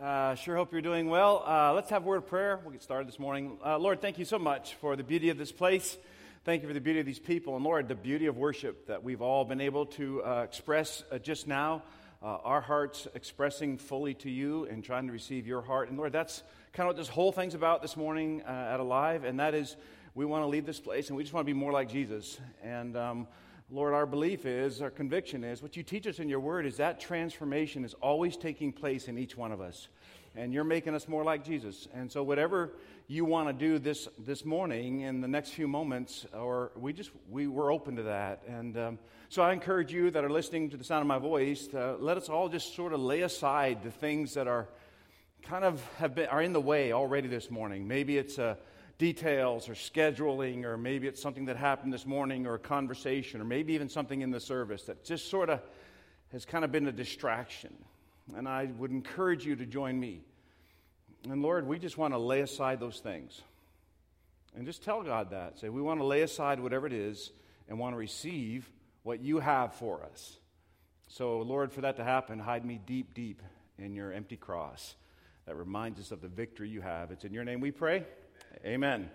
Uh, sure hope you're doing well. Uh, let's have a word of prayer. We'll get started this morning. Uh, Lord, thank you so much for the beauty of this place. Thank you for the beauty of these people. And Lord, the beauty of worship that we've all been able to uh, express uh, just now. Uh, our hearts expressing fully to you and trying to receive your heart. And Lord, that's kind of what this whole thing's about this morning at Alive. And that is we want to leave this place and we just want to be more like Jesus. And um, Lord, our belief is, our conviction is, what you teach us in your word is that transformation is always taking place in each one of us. And you're making us more like Jesus. And so, whatever you want to do this, this morning in the next few moments, or we just, we, we're open to that. And um, so, I encourage you that are listening to the sound of my voice, to let us all just sort of lay aside the things that are kind of have been, are in the way already this morning. Maybe it's a, details or scheduling, or maybe it's something that happened this morning or a conversation, or maybe even something in the service that just sort of has kind of been a distraction. And I would encourage you to join me. And Lord, we just want to lay aside those things. And just tell God that. Say, we want to lay aside whatever it is and want to receive what you have for us. So, Lord, for that to happen, hide me deep, deep in your empty cross that reminds us of the victory you have. It's in your name we pray. Amen.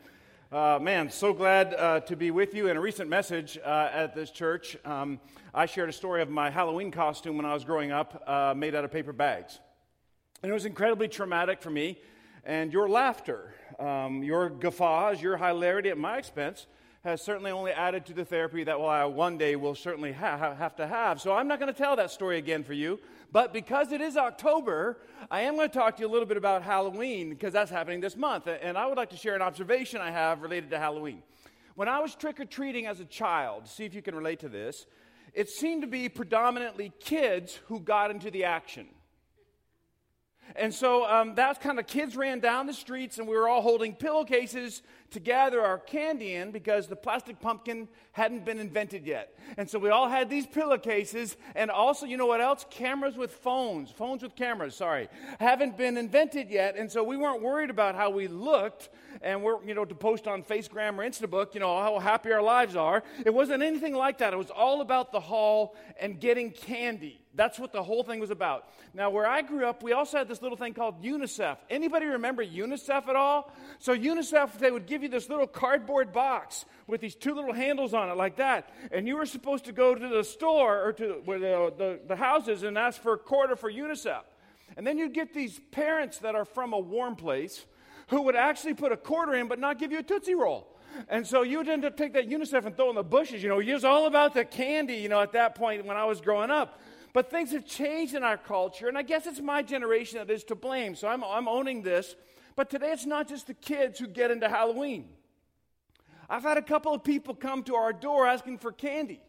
Uh, man, so glad uh, to be with you. In a recent message uh, at this church, um, I shared a story of my Halloween costume when I was growing up, uh, made out of paper bags. And it was incredibly traumatic for me. And your laughter, um, your guffaws, your hilarity at my expense has certainly only added to the therapy that well, I one day will certainly ha- have to have. So I'm not going to tell that story again for you. But because it is October, I am going to talk to you a little bit about Halloween because that's happening this month. And I would like to share an observation I have related to Halloween. When I was trick or treating as a child, see if you can relate to this, it seemed to be predominantly kids who got into the action. And so um, that's kind of kids ran down the streets, and we were all holding pillowcases to gather our candy in because the plastic pumpkin hadn't been invented yet. And so we all had these pillowcases, and also, you know what else? Cameras with phones, phones with cameras, sorry, haven't been invented yet. And so we weren't worried about how we looked and we're, you know, to post on Facegram or Instabook, you know, how happy our lives are. It wasn't anything like that. It was all about the haul and getting candy. That's what the whole thing was about. Now, where I grew up, we also had this little thing called UNICEF. Anybody remember UNICEF at all? So UNICEF, they would give you this little cardboard box with these two little handles on it like that. And you were supposed to go to the store or to where the, the, the houses and ask for a quarter for UNICEF. And then you'd get these parents that are from a warm place who would actually put a quarter in but not give you a Tootsie Roll. And so you would end up take that UNICEF and throw it in the bushes. You know, it was all about the candy, you know, at that point when I was growing up. But things have changed in our culture, and I guess it's my generation that is to blame. So I'm, I'm owning this. But today it's not just the kids who get into Halloween. I've had a couple of people come to our door asking for candy.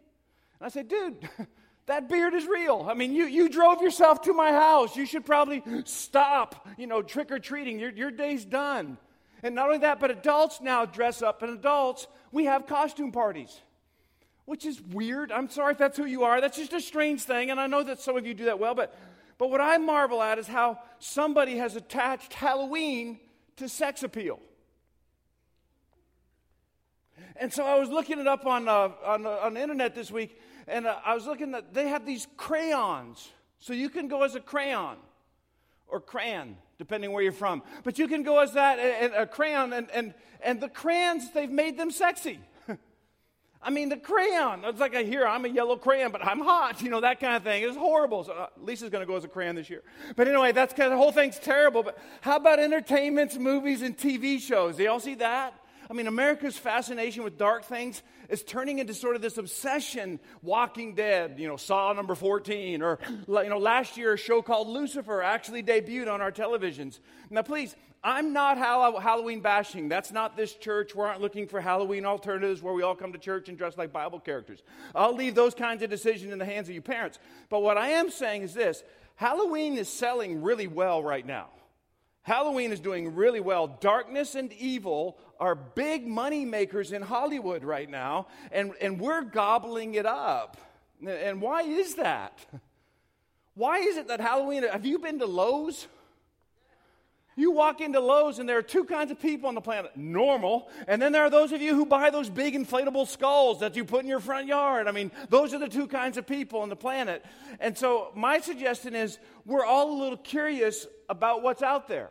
And I said, dude, that beard is real. I mean, you, you drove yourself to my house. You should probably stop, you know, trick or treating. Your, your day's done. And not only that, but adults now dress up, and adults, we have costume parties which is weird. I'm sorry if that's who you are. That's just a strange thing, and I know that some of you do that well, but, but what I marvel at is how somebody has attached Halloween to sex appeal. And so I was looking it up on, uh, on, uh, on the internet this week, and uh, I was looking at, they have these crayons. So you can go as a crayon or crayon, depending where you're from. But you can go as that, a, a crayon, and, and, and the crayons, they've made them sexy. I mean, the crayon. It's like I hear I'm a yellow crayon, but I'm hot. You know, that kind of thing. It's horrible. So uh, Lisa's going to go as a crayon this year. But anyway, that's kind of the whole thing's terrible. But how about entertainments, movies, and TV shows? Do y'all see that? I mean, America's fascination with dark things is turning into sort of this obsession. Walking Dead, you know, Saw number 14, or, you know, last year a show called Lucifer actually debuted on our televisions. Now, please, I'm not Halloween bashing. That's not this church. We aren't looking for Halloween alternatives where we all come to church and dress like Bible characters. I'll leave those kinds of decisions in the hands of you parents. But what I am saying is this Halloween is selling really well right now. Halloween is doing really well. Darkness and evil are big money makers in Hollywood right now, and, and we're gobbling it up. And why is that? Why is it that Halloween, have you been to Lowe's? You walk into Lowe's and there are two kinds of people on the planet normal, and then there are those of you who buy those big inflatable skulls that you put in your front yard. I mean, those are the two kinds of people on the planet. And so, my suggestion is we're all a little curious about what's out there.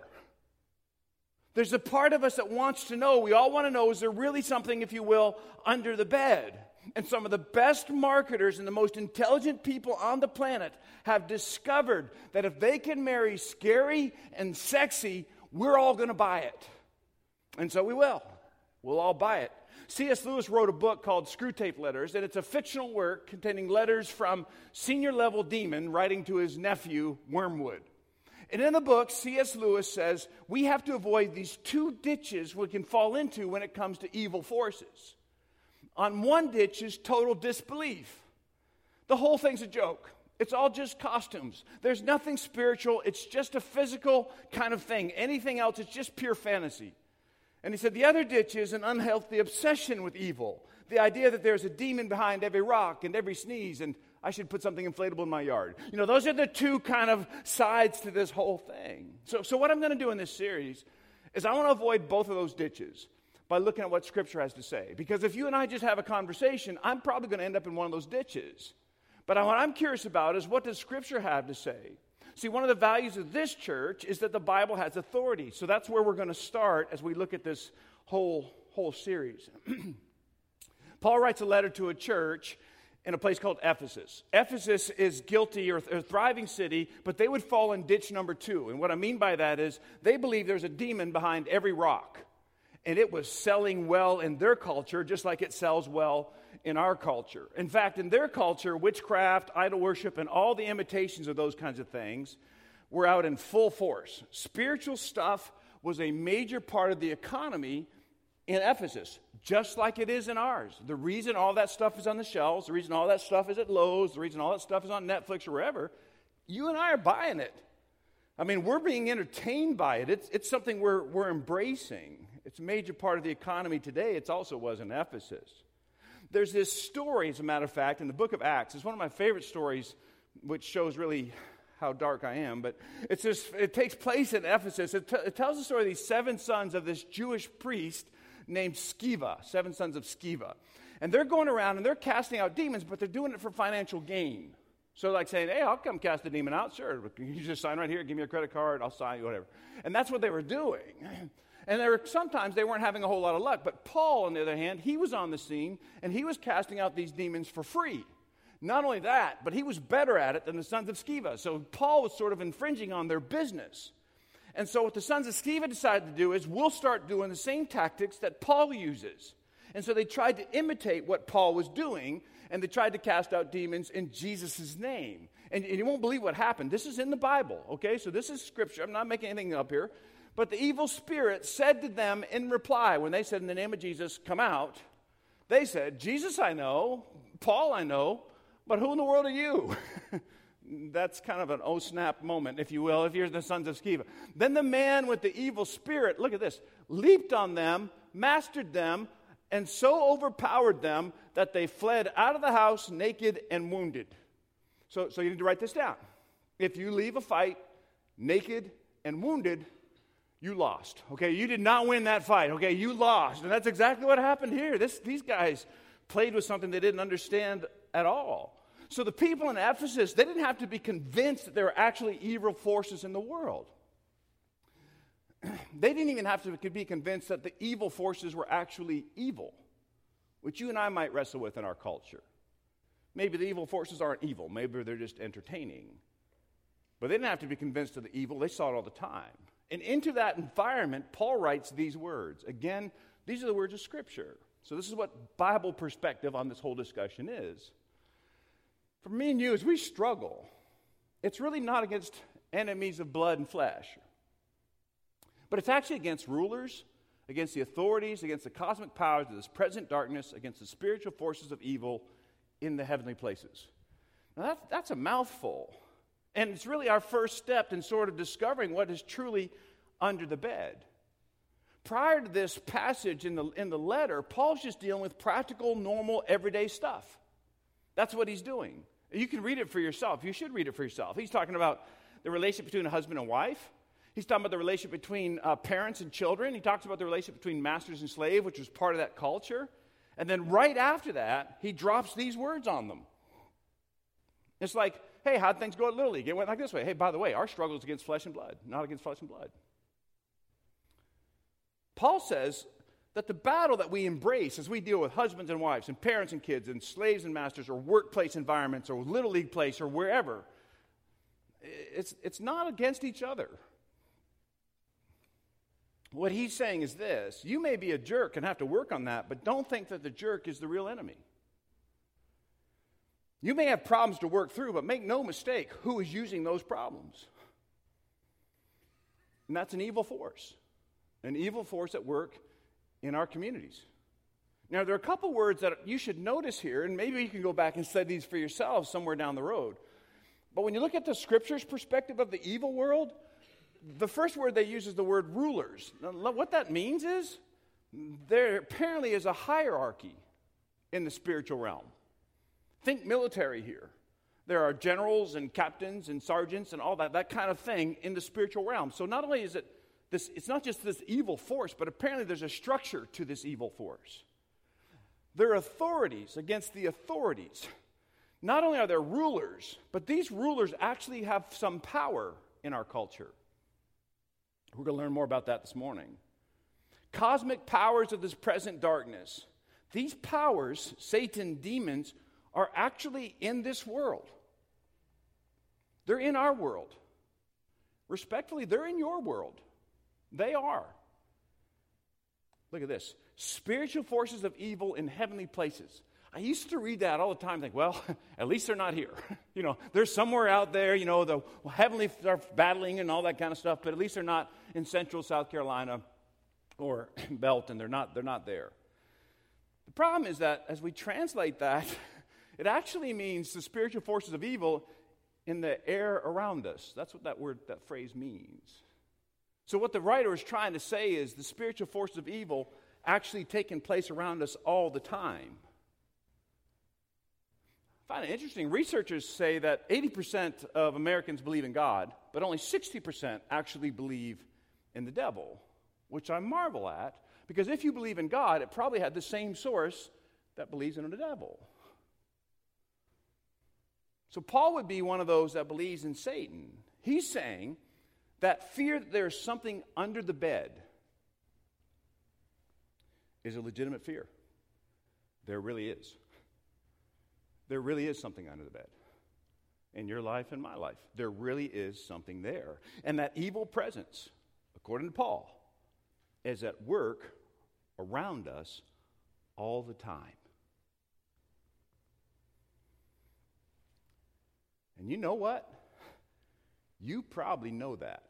There's a part of us that wants to know. We all want to know is there really something, if you will, under the bed? And some of the best marketers and the most intelligent people on the planet have discovered that if they can marry scary and sexy, we're all going to buy it. And so we will. We'll all buy it. C.S. Lewis wrote a book called Screwtape Letters, and it's a fictional work containing letters from senior level demon writing to his nephew, Wormwood. And in the book, C.S. Lewis says we have to avoid these two ditches we can fall into when it comes to evil forces. On one ditch is total disbelief. The whole thing's a joke. It's all just costumes. There's nothing spiritual. It's just a physical kind of thing. Anything else, it's just pure fantasy. And he said the other ditch is an unhealthy obsession with evil. The idea that there's a demon behind every rock and every sneeze, and I should put something inflatable in my yard. You know, those are the two kind of sides to this whole thing. So, so what I'm going to do in this series is I want to avoid both of those ditches by looking at what Scripture has to say. Because if you and I just have a conversation, I'm probably going to end up in one of those ditches. But what I'm curious about is what does Scripture have to say? See, one of the values of this church is that the Bible has authority. So that's where we're going to start as we look at this whole, whole series. Paul writes a letter to a church in a place called Ephesus. Ephesus is guilty or a thriving city, but they would fall in ditch number two. And what I mean by that is they believe there's a demon behind every rock and it was selling well in their culture just like it sells well in our culture. In fact, in their culture, witchcraft, idol worship, and all the imitations of those kinds of things were out in full force. Spiritual stuff was a major part of the economy in Ephesus, just like it is in ours. The reason all that stuff is on the shelves, the reason all that stuff is at Lowe's, the reason all that stuff is on Netflix or wherever, you and I are buying it. I mean, we're being entertained by it. It's, it's something we're, we're embracing. It's a major part of the economy today. It also was in Ephesus. There's this story, as a matter of fact, in the book of Acts. It's one of my favorite stories, which shows really how dark I am. But it's it takes place in Ephesus. It, t- it tells the story of these seven sons of this Jewish priest named Sceva, seven sons of Sceva. And they're going around and they're casting out demons, but they're doing it for financial gain. So, like saying, hey, I'll come cast a demon out. Sure. You just sign right here, give me your credit card, I'll sign you, whatever. And that's what they were doing. And there were, sometimes they weren't having a whole lot of luck. But Paul, on the other hand, he was on the scene and he was casting out these demons for free. Not only that, but he was better at it than the sons of Sceva. So Paul was sort of infringing on their business. And so what the sons of Sceva decided to do is we'll start doing the same tactics that Paul uses. And so they tried to imitate what Paul was doing, and they tried to cast out demons in Jesus' name. And, and you won't believe what happened. This is in the Bible, okay? So this is scripture. I'm not making anything up here. But the evil spirit said to them in reply, when they said, In the name of Jesus, come out, they said, Jesus I know, Paul I know, but who in the world are you? That's kind of an oh snap moment, if you will, if you're the sons of Sceva. Then the man with the evil spirit, look at this, leaped on them, mastered them, and so overpowered them that they fled out of the house naked and wounded. So, so you need to write this down. If you leave a fight naked and wounded, you lost. Okay, you did not win that fight. Okay, you lost. And that's exactly what happened here. This, these guys played with something they didn't understand at all. So the people in Ephesus, they didn't have to be convinced that there were actually evil forces in the world. they didn't even have to be convinced that the evil forces were actually evil, which you and I might wrestle with in our culture. Maybe the evil forces aren't evil, maybe they're just entertaining. But they didn't have to be convinced of the evil, they saw it all the time. And into that environment, Paul writes these words. Again, these are the words of Scripture. So, this is what Bible perspective on this whole discussion is. For me and you, as we struggle, it's really not against enemies of blood and flesh, but it's actually against rulers, against the authorities, against the cosmic powers of this present darkness, against the spiritual forces of evil in the heavenly places. Now, that's, that's a mouthful. And it's really our first step in sort of discovering what is truly under the bed. Prior to this passage in the, in the letter, Paul's just dealing with practical, normal, everyday stuff. That's what he's doing. You can read it for yourself. You should read it for yourself. He's talking about the relationship between a husband and wife. He's talking about the relationship between uh, parents and children. He talks about the relationship between masters and slave, which was part of that culture. And then right after that, he drops these words on them. It's like, hey, how'd things go at Little League? It went like this way. Hey, by the way, our struggle is against flesh and blood, not against flesh and blood. Paul says that the battle that we embrace as we deal with husbands and wives and parents and kids and slaves and masters or workplace environments or Little League place or wherever, it's, it's not against each other. What he's saying is this you may be a jerk and have to work on that, but don't think that the jerk is the real enemy. You may have problems to work through, but make no mistake who is using those problems. And that's an evil force, an evil force at work in our communities. Now, there are a couple words that you should notice here, and maybe you can go back and study these for yourselves somewhere down the road. But when you look at the scripture's perspective of the evil world, the first word they use is the word rulers. Now, what that means is there apparently is a hierarchy in the spiritual realm. Think military here. There are generals and captains and sergeants and all that, that kind of thing in the spiritual realm. So not only is it this, it's not just this evil force, but apparently there's a structure to this evil force. There are authorities against the authorities. Not only are there rulers, but these rulers actually have some power in our culture. We're going to learn more about that this morning. Cosmic powers of this present darkness. These powers, Satan, demons, are actually in this world. They're in our world. Respectfully, they're in your world. They are. Look at this spiritual forces of evil in heavenly places. I used to read that all the time, think, well, at least they're not here. you know, they're somewhere out there, you know, the heavenly are battling and all that kind of stuff, but at least they're not in central South Carolina or Belton. They're not, they're not there. The problem is that as we translate that, it actually means the spiritual forces of evil in the air around us. That's what that word, that phrase means. So, what the writer is trying to say is the spiritual forces of evil actually taking place around us all the time. I find it interesting. Researchers say that 80% of Americans believe in God, but only 60% actually believe in the devil, which I marvel at because if you believe in God, it probably had the same source that believes in the devil. So, Paul would be one of those that believes in Satan. He's saying that fear that there's something under the bed is a legitimate fear. There really is. There really is something under the bed in your life and my life. There really is something there. And that evil presence, according to Paul, is at work around us all the time. And you know what? You probably know that.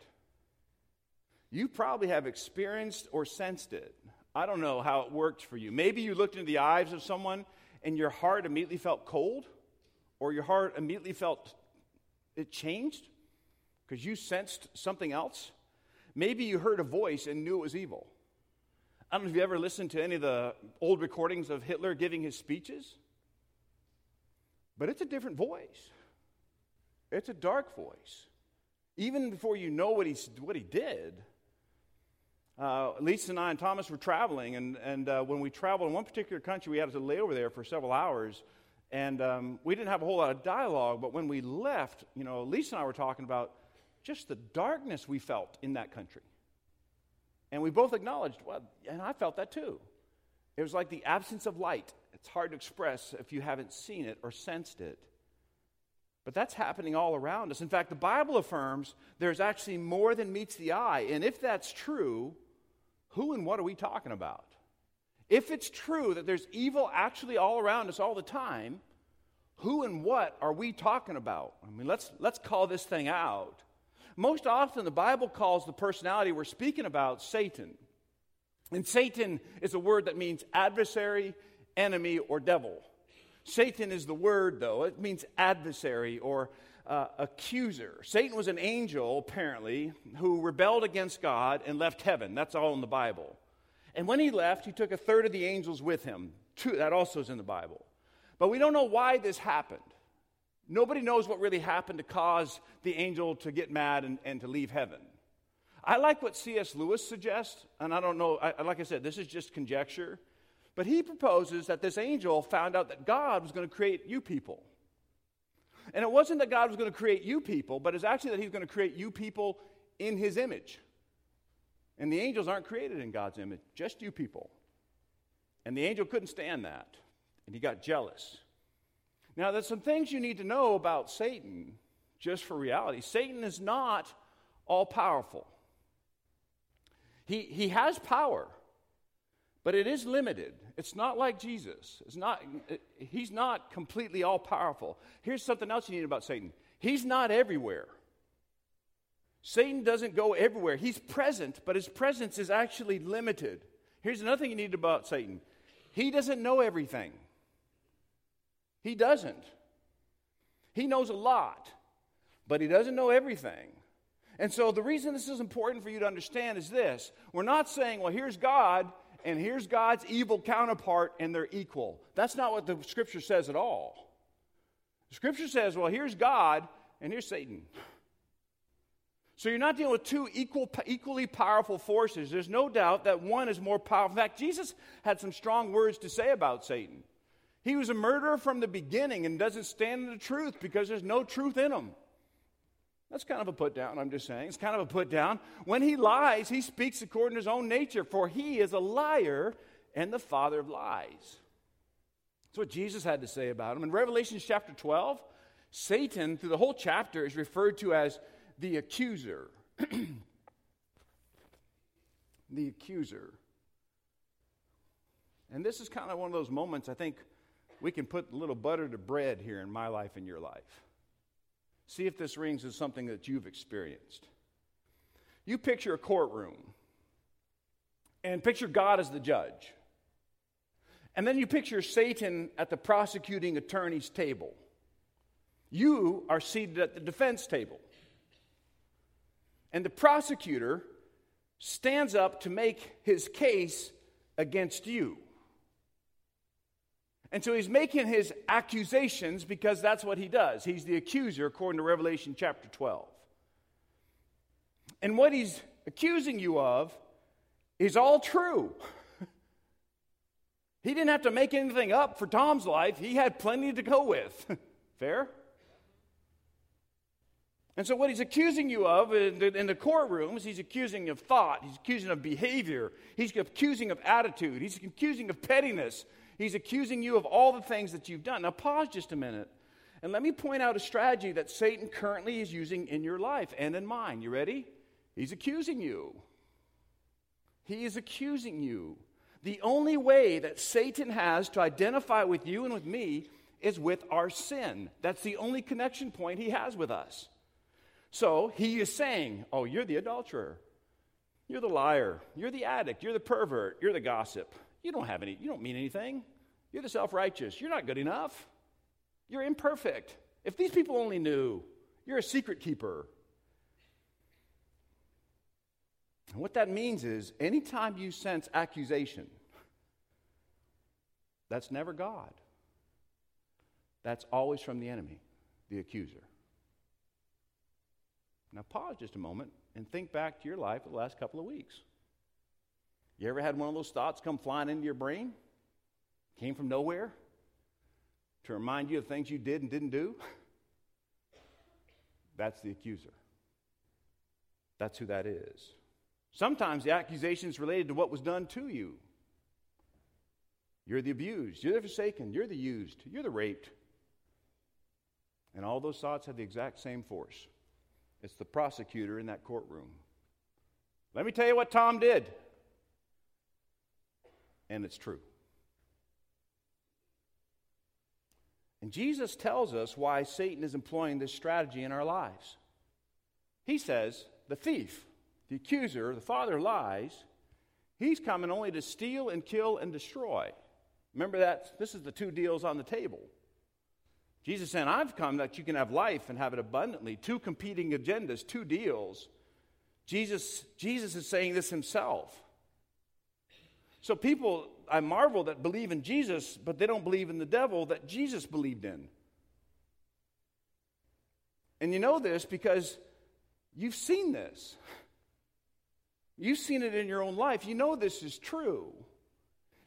You probably have experienced or sensed it. I don't know how it worked for you. Maybe you looked into the eyes of someone and your heart immediately felt cold, or your heart immediately felt it changed because you sensed something else. Maybe you heard a voice and knew it was evil. I don't know if you ever listened to any of the old recordings of Hitler giving his speeches, but it's a different voice. It's a dark voice. Even before you know what he, what he did, uh, Lisa and I and Thomas were traveling, and, and uh, when we traveled in one particular country, we had to lay over there for several hours, and um, we didn't have a whole lot of dialogue. But when we left, you know, Lisa and I were talking about just the darkness we felt in that country, and we both acknowledged, well, and I felt that too. It was like the absence of light. It's hard to express if you haven't seen it or sensed it. But that's happening all around us. In fact, the Bible affirms there's actually more than meets the eye. And if that's true, who and what are we talking about? If it's true that there's evil actually all around us all the time, who and what are we talking about? I mean, let's, let's call this thing out. Most often, the Bible calls the personality we're speaking about Satan. And Satan is a word that means adversary, enemy, or devil. Satan is the word, though. It means adversary or uh, accuser. Satan was an angel, apparently, who rebelled against God and left heaven. That's all in the Bible. And when he left, he took a third of the angels with him. Two, that also is in the Bible. But we don't know why this happened. Nobody knows what really happened to cause the angel to get mad and, and to leave heaven. I like what C.S. Lewis suggests, and I don't know, I, like I said, this is just conjecture, but he proposes that this angel found out that God was going to create you people. And it wasn't that God was going to create you people, but it's actually that he's going to create you people in his image. And the angels aren't created in God's image, just you people. And the angel couldn't stand that, and he got jealous. Now, there's some things you need to know about Satan, just for reality. Satan is not all powerful. He, he has power, but it is limited. It's not like Jesus. It's not, it, he's not completely all powerful. Here's something else you need about Satan he's not everywhere. Satan doesn't go everywhere. He's present, but his presence is actually limited. Here's another thing you need about Satan he doesn't know everything. He doesn't. He knows a lot, but he doesn't know everything. And so the reason this is important for you to understand is this we're not saying, well, here's God and here's God's evil counterpart and they're equal. That's not what the scripture says at all. The scripture says, well, here's God and here's Satan. So you're not dealing with two equal, equally powerful forces. There's no doubt that one is more powerful. In fact, Jesus had some strong words to say about Satan. He was a murderer from the beginning and doesn't stand in the truth because there's no truth in him. That's kind of a put down, I'm just saying. It's kind of a put down. When he lies, he speaks according to his own nature, for he is a liar and the father of lies. That's what Jesus had to say about him. In Revelation chapter 12, Satan, through the whole chapter, is referred to as the accuser. the accuser. And this is kind of one of those moments I think we can put a little butter to bread here in my life and your life. See if this rings as something that you've experienced. You picture a courtroom and picture God as the judge. And then you picture Satan at the prosecuting attorney's table. You are seated at the defense table. And the prosecutor stands up to make his case against you. And so he's making his accusations because that's what he does. He's the accuser, according to Revelation chapter 12. And what he's accusing you of is all true. he didn't have to make anything up for Tom's life, he had plenty to go with. Fair? And so, what he's accusing you of in the, in the courtrooms, he's accusing of thought, he's accusing of behavior, he's accusing of attitude, he's accusing of pettiness, He's accusing you of all the things that you've done. Now, pause just a minute and let me point out a strategy that Satan currently is using in your life and in mine. You ready? He's accusing you. He is accusing you. The only way that Satan has to identify with you and with me is with our sin. That's the only connection point he has with us. So he is saying, Oh, you're the adulterer. You're the liar. You're the addict. You're the pervert. You're the gossip. You don't have any, you don't mean anything. You're the self righteous. You're not good enough. You're imperfect. If these people only knew, you're a secret keeper. And what that means is anytime you sense accusation, that's never God. That's always from the enemy, the accuser. Now, pause just a moment and think back to your life for the last couple of weeks. You ever had one of those thoughts come flying into your brain? Came from nowhere? To remind you of things you did and didn't do? That's the accuser. That's who that is. Sometimes the accusation is related to what was done to you. You're the abused, you're the forsaken, you're the used, you're the raped. And all those thoughts have the exact same force. It's the prosecutor in that courtroom. Let me tell you what Tom did and it's true. And Jesus tells us why Satan is employing this strategy in our lives. He says, the thief, the accuser, the father lies, he's coming only to steal and kill and destroy. Remember that? This is the two deals on the table. Jesus said, I've come that you can have life and have it abundantly. Two competing agendas, two deals. Jesus, Jesus is saying this himself. So people, I marvel that believe in Jesus, but they don't believe in the devil that Jesus believed in. And you know this because you've seen this. You've seen it in your own life. You know this is true.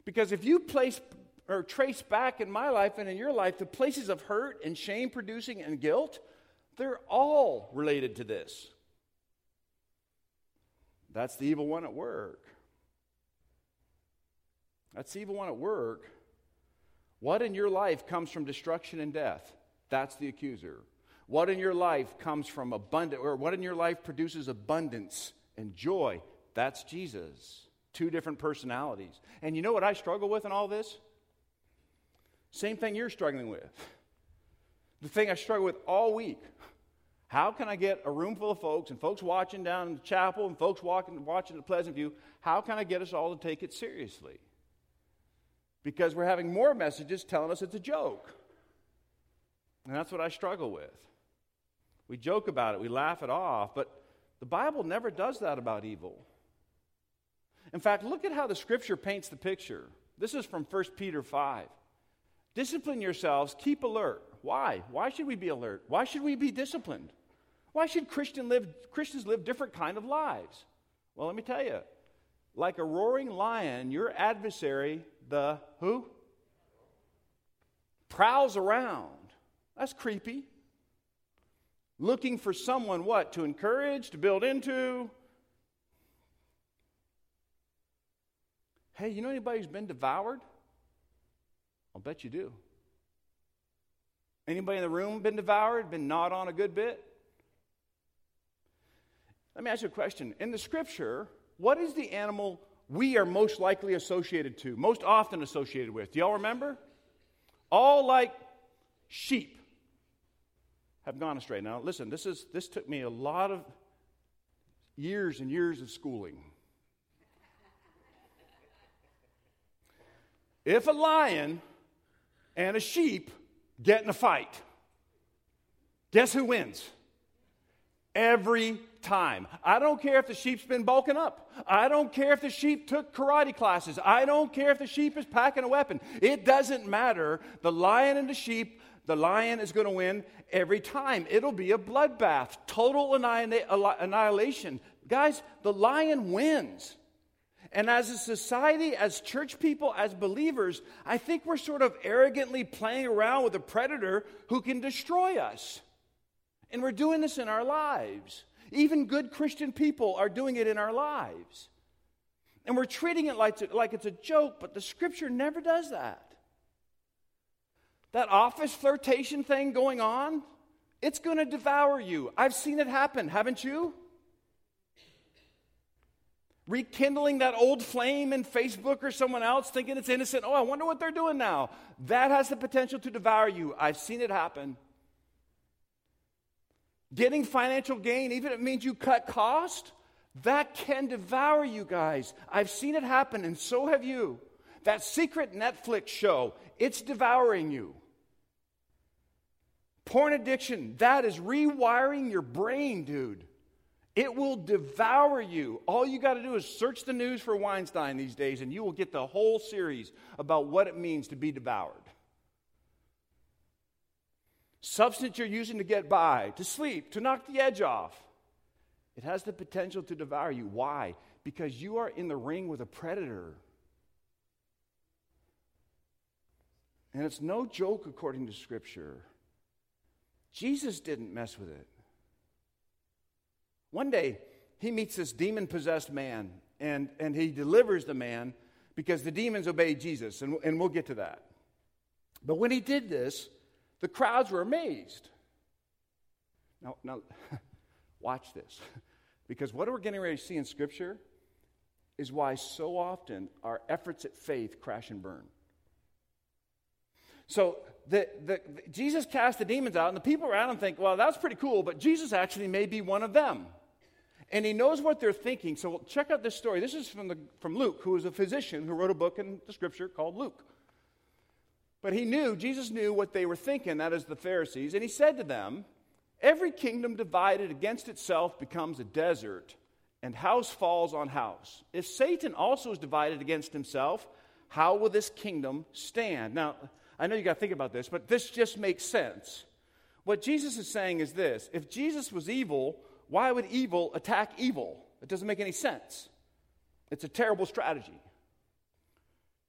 Because if you place or trace back in my life and in your life the places of hurt and shame producing and guilt, they're all related to this. That's the evil one at work. That's the evil one at work. What in your life comes from destruction and death? That's the accuser. What in your life comes from abundance, or what in your life produces abundance and joy? That's Jesus. Two different personalities. And you know what I struggle with in all this? Same thing you're struggling with. The thing I struggle with all week. How can I get a room full of folks and folks watching down in the chapel and folks walking, watching at Pleasant View? How can I get us all to take it seriously? Because we're having more messages telling us it's a joke. And that's what I struggle with. We joke about it, we laugh it off, but the Bible never does that about evil. In fact, look at how the scripture paints the picture. This is from 1 Peter 5. Discipline yourselves, keep alert. Why? Why should we be alert? Why should we be disciplined? Why should Christian live, Christians live different kind of lives? Well, let me tell you. Like a roaring lion, your adversary, the who? Prowls around. That's creepy. Looking for someone what? To encourage, to build into. Hey, you know anybody who's been devoured? I'll bet you do. Anybody in the room been devoured, been gnawed on a good bit? Let me ask you a question. In the scripture, what is the animal we are most likely associated to, most often associated with? Do y'all remember? All like sheep have gone astray. Now, listen, this, is, this took me a lot of years and years of schooling. If a lion and a sheep get in a fight. Guess who wins? Every time. I don't care if the sheep's been bulking up. I don't care if the sheep took karate classes. I don't care if the sheep is packing a weapon. It doesn't matter. The lion and the sheep, the lion is going to win every time. It'll be a bloodbath, total annihilation. Guys, the lion wins. And as a society, as church people, as believers, I think we're sort of arrogantly playing around with a predator who can destroy us. And we're doing this in our lives. Even good Christian people are doing it in our lives. And we're treating it like, like it's a joke, but the scripture never does that. That office flirtation thing going on, it's going to devour you. I've seen it happen, haven't you? rekindling that old flame in Facebook or someone else thinking it's innocent. Oh, I wonder what they're doing now. That has the potential to devour you. I've seen it happen. Getting financial gain, even if it means you cut cost, that can devour you guys. I've seen it happen, and so have you. That secret Netflix show, it's devouring you. Porn addiction, that is rewiring your brain, dude. It will devour you. All you got to do is search the news for Weinstein these days, and you will get the whole series about what it means to be devoured. Substance you're using to get by, to sleep, to knock the edge off. It has the potential to devour you. Why? Because you are in the ring with a predator. And it's no joke according to Scripture. Jesus didn't mess with it. One day, he meets this demon possessed man, and, and he delivers the man because the demons obey Jesus, and, and we'll get to that. But when he did this, the crowds were amazed. Now, now watch this. Because what we're getting ready to see in Scripture is why so often our efforts at faith crash and burn. So the, the, the, Jesus cast the demons out, and the people around him think, well, that's pretty cool, but Jesus actually may be one of them and he knows what they're thinking. So check out this story. This is from, the, from Luke, who was a physician who wrote a book in the scripture called Luke. But he knew, Jesus knew what they were thinking, that is the Pharisees, and he said to them, Every kingdom divided against itself becomes a desert, and house falls on house. If Satan also is divided against himself, how will this kingdom stand? Now, I know you got to think about this, but this just makes sense. What Jesus is saying is this if Jesus was evil, why would evil attack evil? It doesn't make any sense. It's a terrible strategy.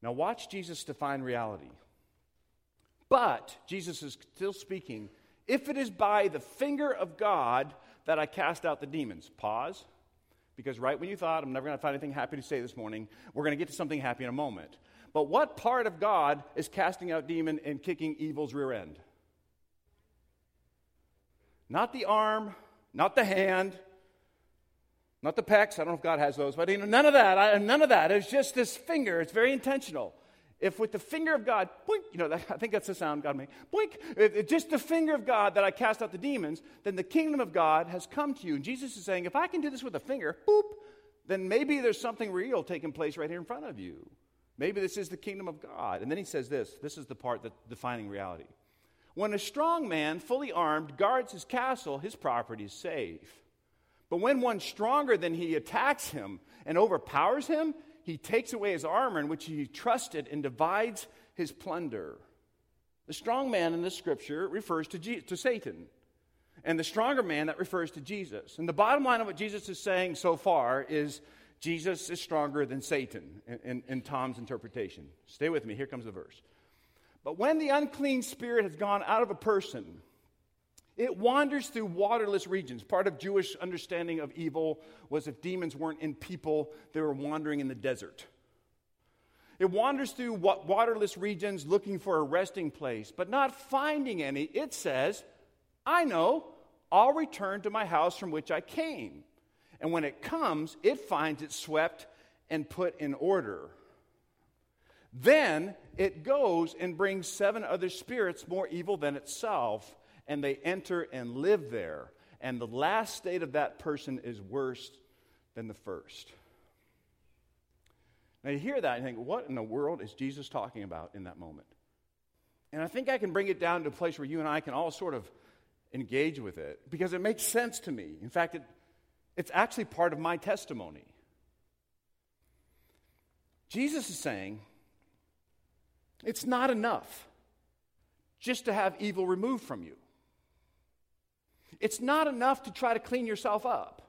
Now, watch Jesus define reality. But, Jesus is still speaking, if it is by the finger of God that I cast out the demons. Pause. Because right when you thought, I'm never going to find anything happy to say this morning, we're going to get to something happy in a moment. But what part of God is casting out demon and kicking evil's rear end? Not the arm, not the hand, not the pecs. I don't know if God has those, but you know, none of that. I, none of that. It's just this finger. It's very intentional. If with the finger of God, boink, you know, that, I think that's the sound God made, boink, if, if just the finger of God that I cast out the demons, then the kingdom of God has come to you. And Jesus is saying, if I can do this with a finger, boop, then maybe there's something real taking place right here in front of you. Maybe this is the kingdom of God. And then he says this this is the part that defining reality. When a strong man, fully armed, guards his castle, his property is safe. But when one stronger than he attacks him and overpowers him, he takes away his armor in which he trusted and divides his plunder. The strong man in this scripture refers to, Je- to Satan, and the stronger man that refers to Jesus. And the bottom line of what Jesus is saying so far is Jesus is stronger than Satan in, in, in Tom's interpretation. Stay with me, here comes the verse. But when the unclean spirit has gone out of a person, it wanders through waterless regions. Part of Jewish understanding of evil was if demons weren't in people, they were wandering in the desert. It wanders through waterless regions looking for a resting place, but not finding any. It says, I know, I'll return to my house from which I came. And when it comes, it finds it swept and put in order. Then it goes and brings seven other spirits more evil than itself, and they enter and live there. And the last state of that person is worse than the first. Now you hear that and think, what in the world is Jesus talking about in that moment? And I think I can bring it down to a place where you and I can all sort of engage with it because it makes sense to me. In fact, it, it's actually part of my testimony. Jesus is saying, it's not enough just to have evil removed from you. It's not enough to try to clean yourself up.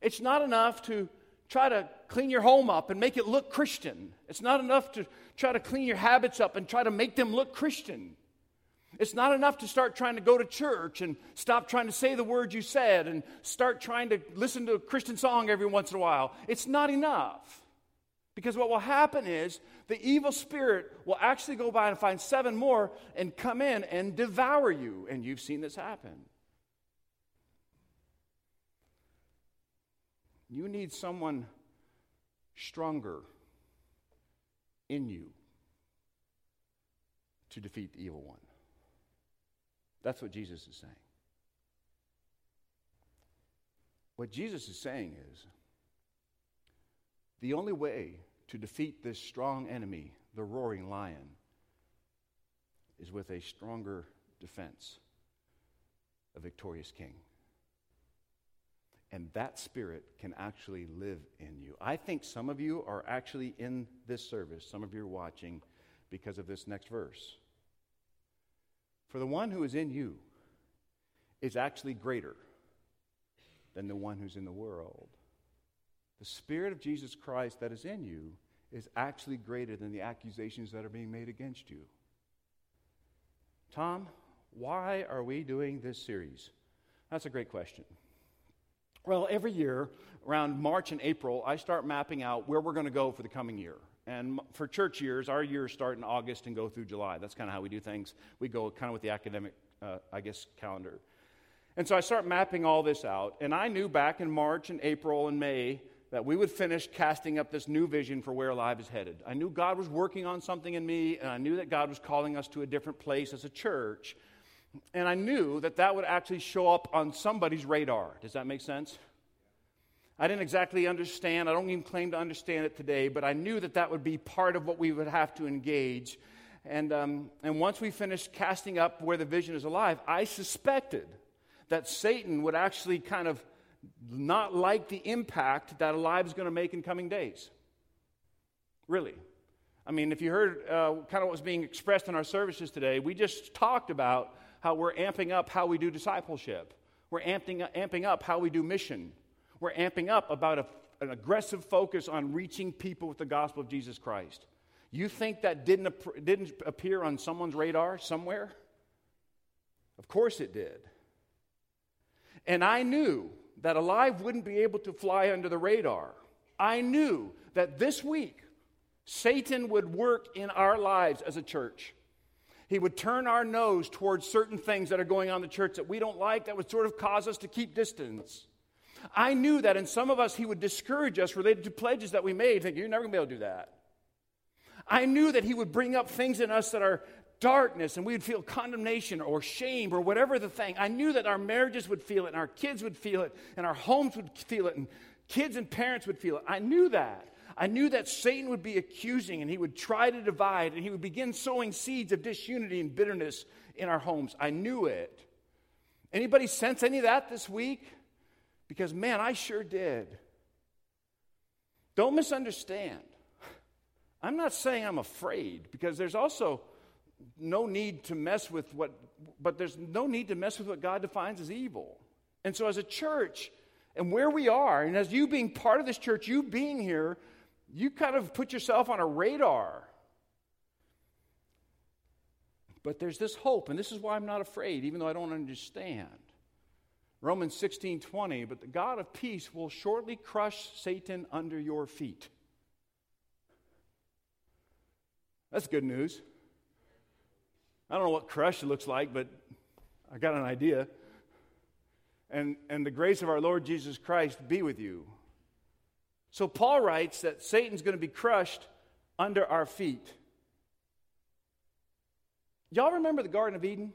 It's not enough to try to clean your home up and make it look Christian. It's not enough to try to clean your habits up and try to make them look Christian. It's not enough to start trying to go to church and stop trying to say the words you said and start trying to listen to a Christian song every once in a while. It's not enough. Because what will happen is the evil spirit will actually go by and find seven more and come in and devour you. And you've seen this happen. You need someone stronger in you to defeat the evil one. That's what Jesus is saying. What Jesus is saying is the only way to defeat this strong enemy, the roaring lion, is with a stronger defense, a victorious king. And that spirit can actually live in you. I think some of you are actually in this service, some of you are watching because of this next verse. For the one who is in you is actually greater than the one who's in the world. The Spirit of Jesus Christ that is in you is actually greater than the accusations that are being made against you. Tom, why are we doing this series? That's a great question. Well, every year, around March and April, I start mapping out where we're going to go for the coming year. And for church years, our years start in August and go through July. That's kind of how we do things. We go kind of with the academic, uh, I guess, calendar. And so I start mapping all this out. And I knew back in March and April and May that we would finish casting up this new vision for where Alive is headed. I knew God was working on something in me, and I knew that God was calling us to a different place as a church. And I knew that that would actually show up on somebody's radar. Does that make sense? I didn't exactly understand. I don't even claim to understand it today, but I knew that that would be part of what we would have to engage. And, um, and once we finished casting up where the vision is alive, I suspected that Satan would actually kind of not like the impact that Alive is going to make in coming days. Really. I mean, if you heard uh, kind of what was being expressed in our services today, we just talked about how we're amping up how we do discipleship. We're amping, amping up how we do mission. we're amping up about a, an aggressive focus on reaching people with the gospel of Jesus Christ. You think that didn't, didn't appear on someone's radar somewhere? Of course it did. And I knew that Alive wouldn't be able to fly under the radar. I knew that this week, Satan would work in our lives as a church. He would turn our nose towards certain things that are going on in the church that we don't like, that would sort of cause us to keep distance. I knew that in some of us, he would discourage us related to pledges that we made, thinking, you're never going to be able to do that. I knew that he would bring up things in us that are darkness and we would feel condemnation or shame or whatever the thing. I knew that our marriages would feel it and our kids would feel it and our homes would feel it and kids and parents would feel it. I knew that. I knew that Satan would be accusing and he would try to divide and he would begin sowing seeds of disunity and bitterness in our homes. I knew it. Anybody sense any of that this week? Because man, I sure did. Don't misunderstand. I'm not saying I'm afraid because there's also no need to mess with what but there's no need to mess with what God defines as evil. And so as a church and where we are and as you being part of this church, you being here, you kind of put yourself on a radar. But there's this hope, and this is why I'm not afraid, even though I don't understand. Romans 16 20, but the God of peace will shortly crush Satan under your feet. That's good news. I don't know what crush looks like, but I got an idea. And, and the grace of our Lord Jesus Christ be with you. So Paul writes that Satan's going to be crushed under our feet. Y'all remember the Garden of Eden?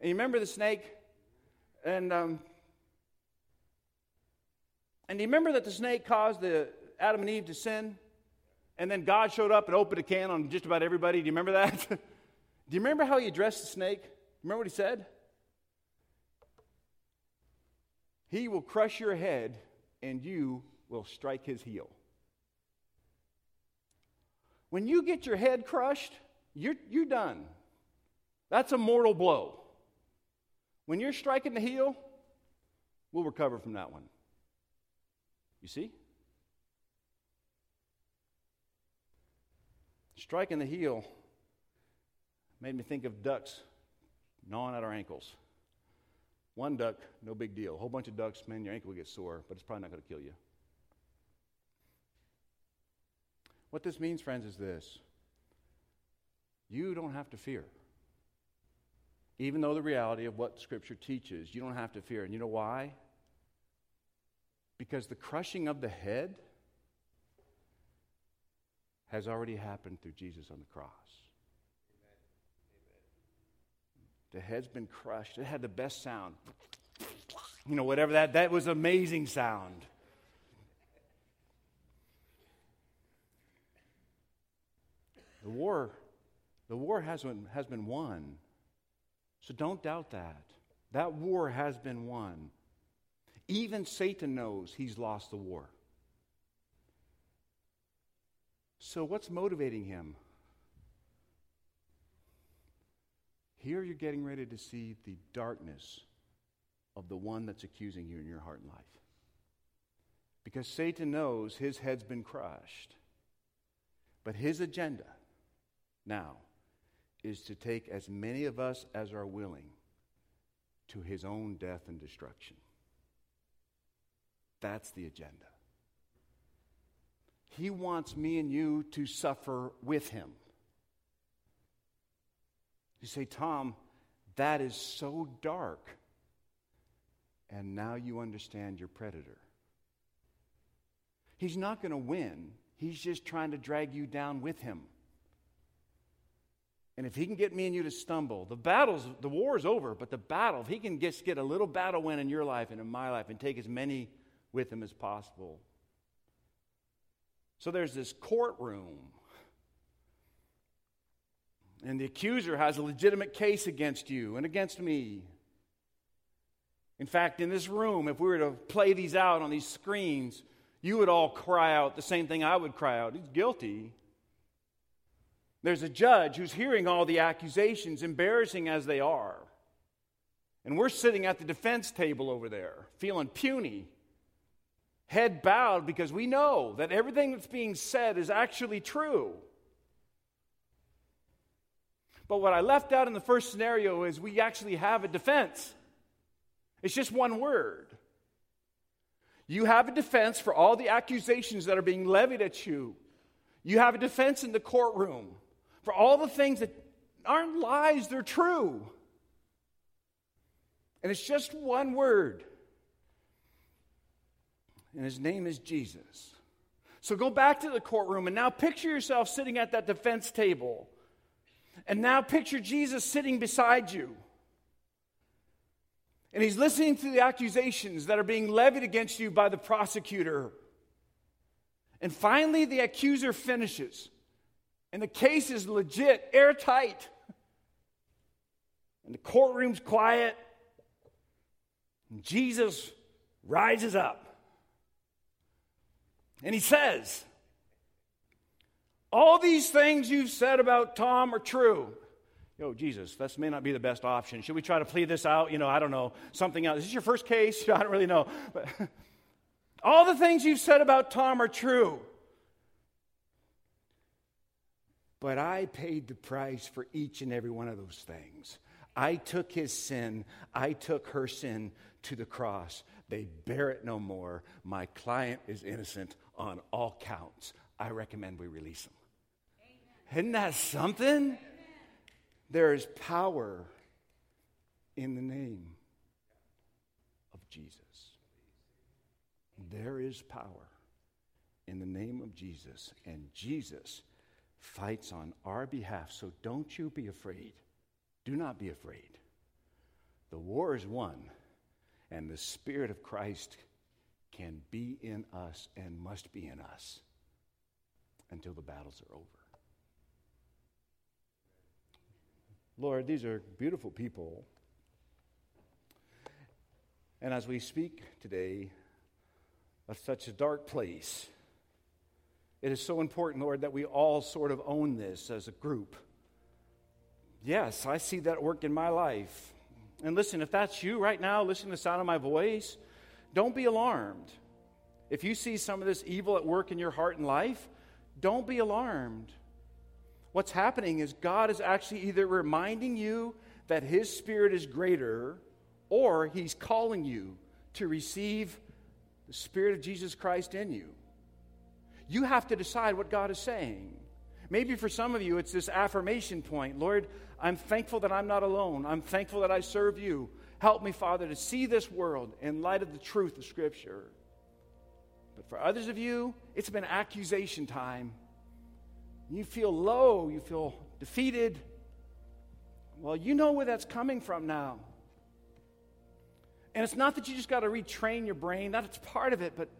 And you remember the snake? And um, and you remember that the snake caused the Adam and Eve to sin? And then God showed up and opened a can on just about everybody. Do you remember that? Do you remember how he addressed the snake? Remember what he said? He will crush your head and you will strike his heel. When you get your head crushed, you're, you're done. That's a mortal blow. When you're striking the heel, we'll recover from that one. You see? Striking the heel made me think of ducks gnawing at our ankles. One duck, no big deal. A whole bunch of ducks, man, your ankle will get sore, but it's probably not going to kill you. What this means, friends, is this you don't have to fear. Even though the reality of what Scripture teaches, you don't have to fear. And you know why? Because the crushing of the head has already happened through Jesus on the cross. The head's been crushed. It had the best sound. You know, whatever that, that was amazing sound. The war, the war has been, has been won. So don't doubt that. That war has been won. Even Satan knows he's lost the war. So, what's motivating him? Here you're getting ready to see the darkness of the one that's accusing you in your heart and life. Because Satan knows his head's been crushed. But his agenda now is to take as many of us as are willing to his own death and destruction. That's the agenda. He wants me and you to suffer with him. You say, Tom, that is so dark. And now you understand your predator. He's not going to win, he's just trying to drag you down with him. And if he can get me and you to stumble, the battle's, the war is over, but the battle, if he can just get a little battle win in your life and in my life and take as many with him as possible. So there's this courtroom. And the accuser has a legitimate case against you and against me. In fact, in this room, if we were to play these out on these screens, you would all cry out the same thing I would cry out. He's guilty. There's a judge who's hearing all the accusations, embarrassing as they are. And we're sitting at the defense table over there, feeling puny. head bowed because we know that everything that's being said is actually true. But what I left out in the first scenario is we actually have a defense. It's just one word. You have a defense for all the accusations that are being levied at you. You have a defense in the courtroom for all the things that aren't lies, they're true. And it's just one word. And his name is Jesus. So go back to the courtroom and now picture yourself sitting at that defense table. And now picture Jesus sitting beside you. And he's listening to the accusations that are being levied against you by the prosecutor. And finally, the accuser finishes. And the case is legit, airtight. And the courtroom's quiet. And Jesus rises up. And he says, All these things you've said about Tom are true. Yo, Jesus, this may not be the best option. Should we try to plead this out? You know, I don't know. Something else. Is this your first case? I don't really know. But all the things you've said about Tom are true. But I paid the price for each and every one of those things. I took his sin, I took her sin to the cross. They bear it no more. My client is innocent on all counts. I recommend we release him. Amen. Isn't that something? Amen. There is power in the name of Jesus. There is power in the name of Jesus, and Jesus fights on our behalf. So don't you be afraid. Do not be afraid. The war is won, and the Spirit of Christ can be in us and must be in us until the battles are over. Lord, these are beautiful people. And as we speak today of such a dark place, it is so important, Lord, that we all sort of own this as a group. Yes, I see that work in my life. And listen, if that's you right now, listening to the sound of my voice, don't be alarmed. If you see some of this evil at work in your heart and life, don't be alarmed. What's happening is God is actually either reminding you that His Spirit is greater, or He's calling you to receive the Spirit of Jesus Christ in you. You have to decide what God is saying. Maybe for some of you, it's this affirmation point Lord, I'm thankful that I'm not alone. I'm thankful that I serve you. Help me, Father, to see this world in light of the truth of Scripture. But for others of you, it's been accusation time. You feel low, you feel defeated. Well, you know where that's coming from now. And it's not that you just got to retrain your brain, that's part of it, but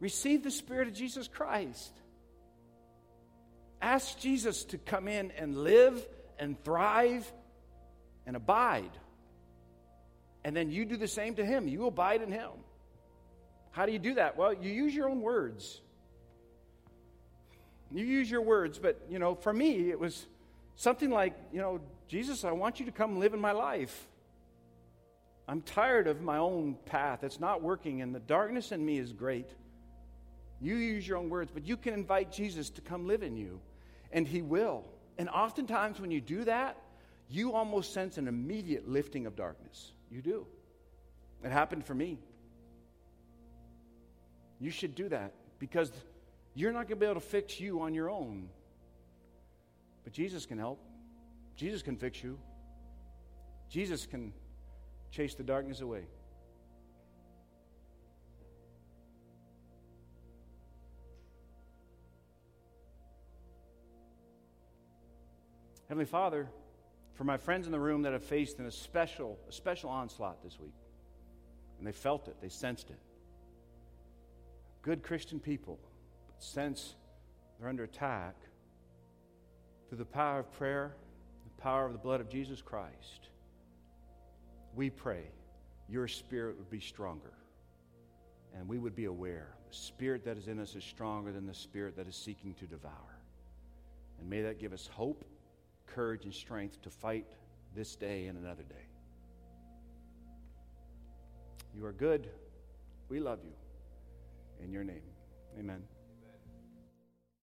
receive the Spirit of Jesus Christ. Ask Jesus to come in and live and thrive and abide. And then you do the same to him. You abide in him. How do you do that? Well, you use your own words. You use your words, but, you know, for me, it was something like, you know, Jesus, I want you to come live in my life. I'm tired of my own path. It's not working, and the darkness in me is great. You use your own words, but you can invite Jesus to come live in you, and He will. And oftentimes, when you do that, you almost sense an immediate lifting of darkness. You do. It happened for me. You should do that because you're not going to be able to fix you on your own. But Jesus can help. Jesus can fix you. Jesus can chase the darkness away. Heavenly Father, for my friends in the room that have faced a special, a special onslaught this week, and they felt it, they sensed it. Good Christian people sense they're under attack through the power of prayer, the power of the blood of Jesus Christ. We pray your spirit would be stronger and we would be aware the spirit that is in us is stronger than the spirit that is seeking to devour. And may that give us hope courage and strength to fight this day and another day. You are good. We love you. In your name, amen.